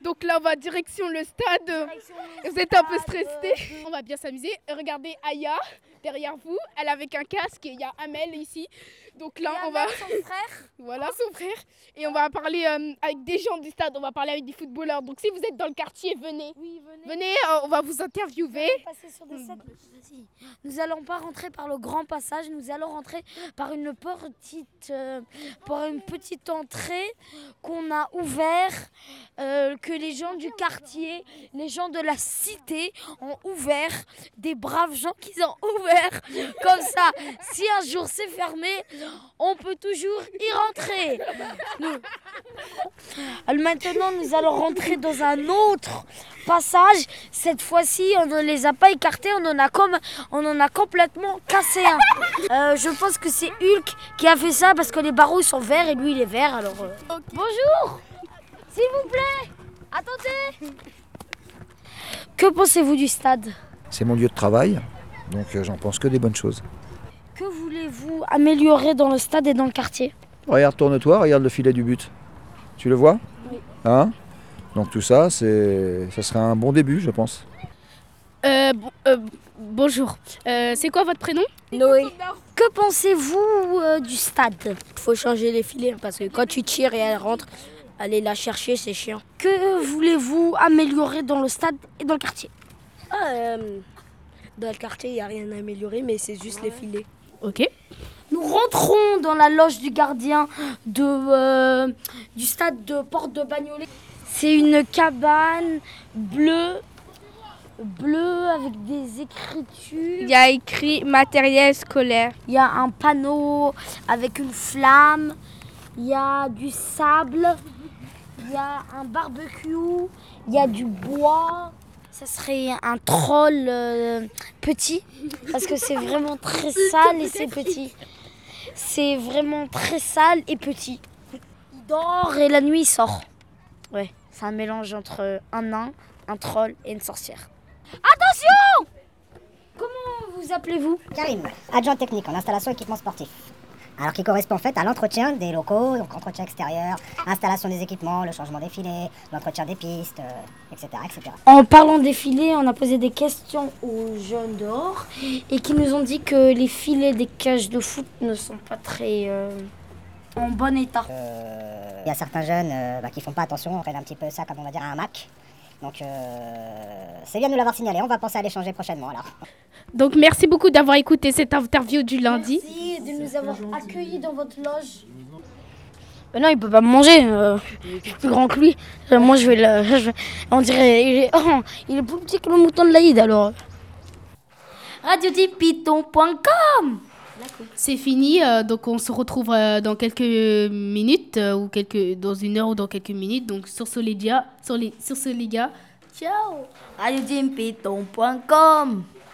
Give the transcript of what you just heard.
Donc là, on va direction le stade. Vous êtes un peu stressé. On va bien s'amuser. Regardez Aya derrière vous. Elle est avec un casque. Il y a Amel ici. Donc là, on va. Son frère. Voilà son frère. Et on va parler euh, avec des gens du stade. On va parler avec des footballeurs. Donc si vous êtes dans le quartier, venez. Oui, venez. Venez, euh, on va vous interviewer. passer sur des. Nous allons pas rentrer par le grand passage, nous allons rentrer par une petite, euh, par une petite entrée qu'on a ouvert, euh, que les gens du quartier, les gens de la cité ont ouvert, des braves gens qui ont ouvert comme ça. Si un jour c'est fermé, on peut toujours y rentrer. Nous- Alors maintenant, nous allons rentrer dans un autre passage. Cette fois-ci, on ne les a pas écartés, on en a comme, on en a complètement cassé un. Euh, je pense que c'est Hulk qui a fait ça parce que les barreaux sont verts et lui il est vert. Alors euh. bonjour, s'il vous plaît, attendez. Que pensez-vous du stade? C'est mon lieu de travail, donc euh, j'en pense que des bonnes choses. Que voulez-vous améliorer dans le stade et dans le quartier? Regarde, tourne-toi, regarde le filet du but. Tu le vois? Oui. Hein? Donc tout ça, c'est, ça serait un bon début, je pense. Euh, bon- euh, bonjour. Euh, c'est quoi votre prénom? Noé. Que pensez-vous euh, du stade? Il faut changer les filets parce que quand tu tires et elle rentre, aller la chercher, c'est chiant. Que voulez-vous améliorer dans le stade et dans le quartier? Ah, euh, dans le quartier, il n'y a rien à améliorer, mais c'est juste les filets. Ok. Nous rentrons dans la loge du gardien de, euh, du stade de Porte de Bagnolet. C'est une cabane bleue, bleue avec des écritures. Il y a écrit matériel scolaire. Il y a un panneau avec une flamme. Il y a du sable. Il y a un barbecue. Il y a du bois. Ça serait un troll euh, petit parce que c'est vraiment très sale et c'est petit. C'est vraiment très sale et petit. Il dort et la nuit il sort. Ouais, c'est un mélange entre un nain, un troll et une sorcière. Attention Comment vous appelez-vous? Karim, adjoint technique en installation équipement sportif. Alors qui correspond en fait à l'entretien des locaux, donc entretien extérieur, installation des équipements, le changement des filets, l'entretien des pistes, euh, etc., etc. En parlant des filets, on a posé des questions aux jeunes dehors et qui nous ont dit que les filets des cages de foot ne sont pas très euh, en bon état. Euh, Il y a certains jeunes bah, qui font pas attention, on prennent un petit peu ça comme on va dire un Mac. Donc euh, c'est bien de nous l'avoir signalé, on va penser à l'échanger prochainement alors. Donc merci beaucoup d'avoir écouté cette interview du lundi. Merci de nous avoir accueillis dans votre loge. Mais non, il peut pas me manger. euh, je suis plus grand que lui. Euh, moi, je vais le. je vais- on dirait. Il est, oh, il est plus petit que le mouton de l'Aïd alors. Radiodipiton.com C'est fini, euh, donc on se retrouve euh, dans quelques minutes euh, ou quelques dans une heure ou dans quelques minutes. Donc sur ce les sur les sur ce les gars. Ciao.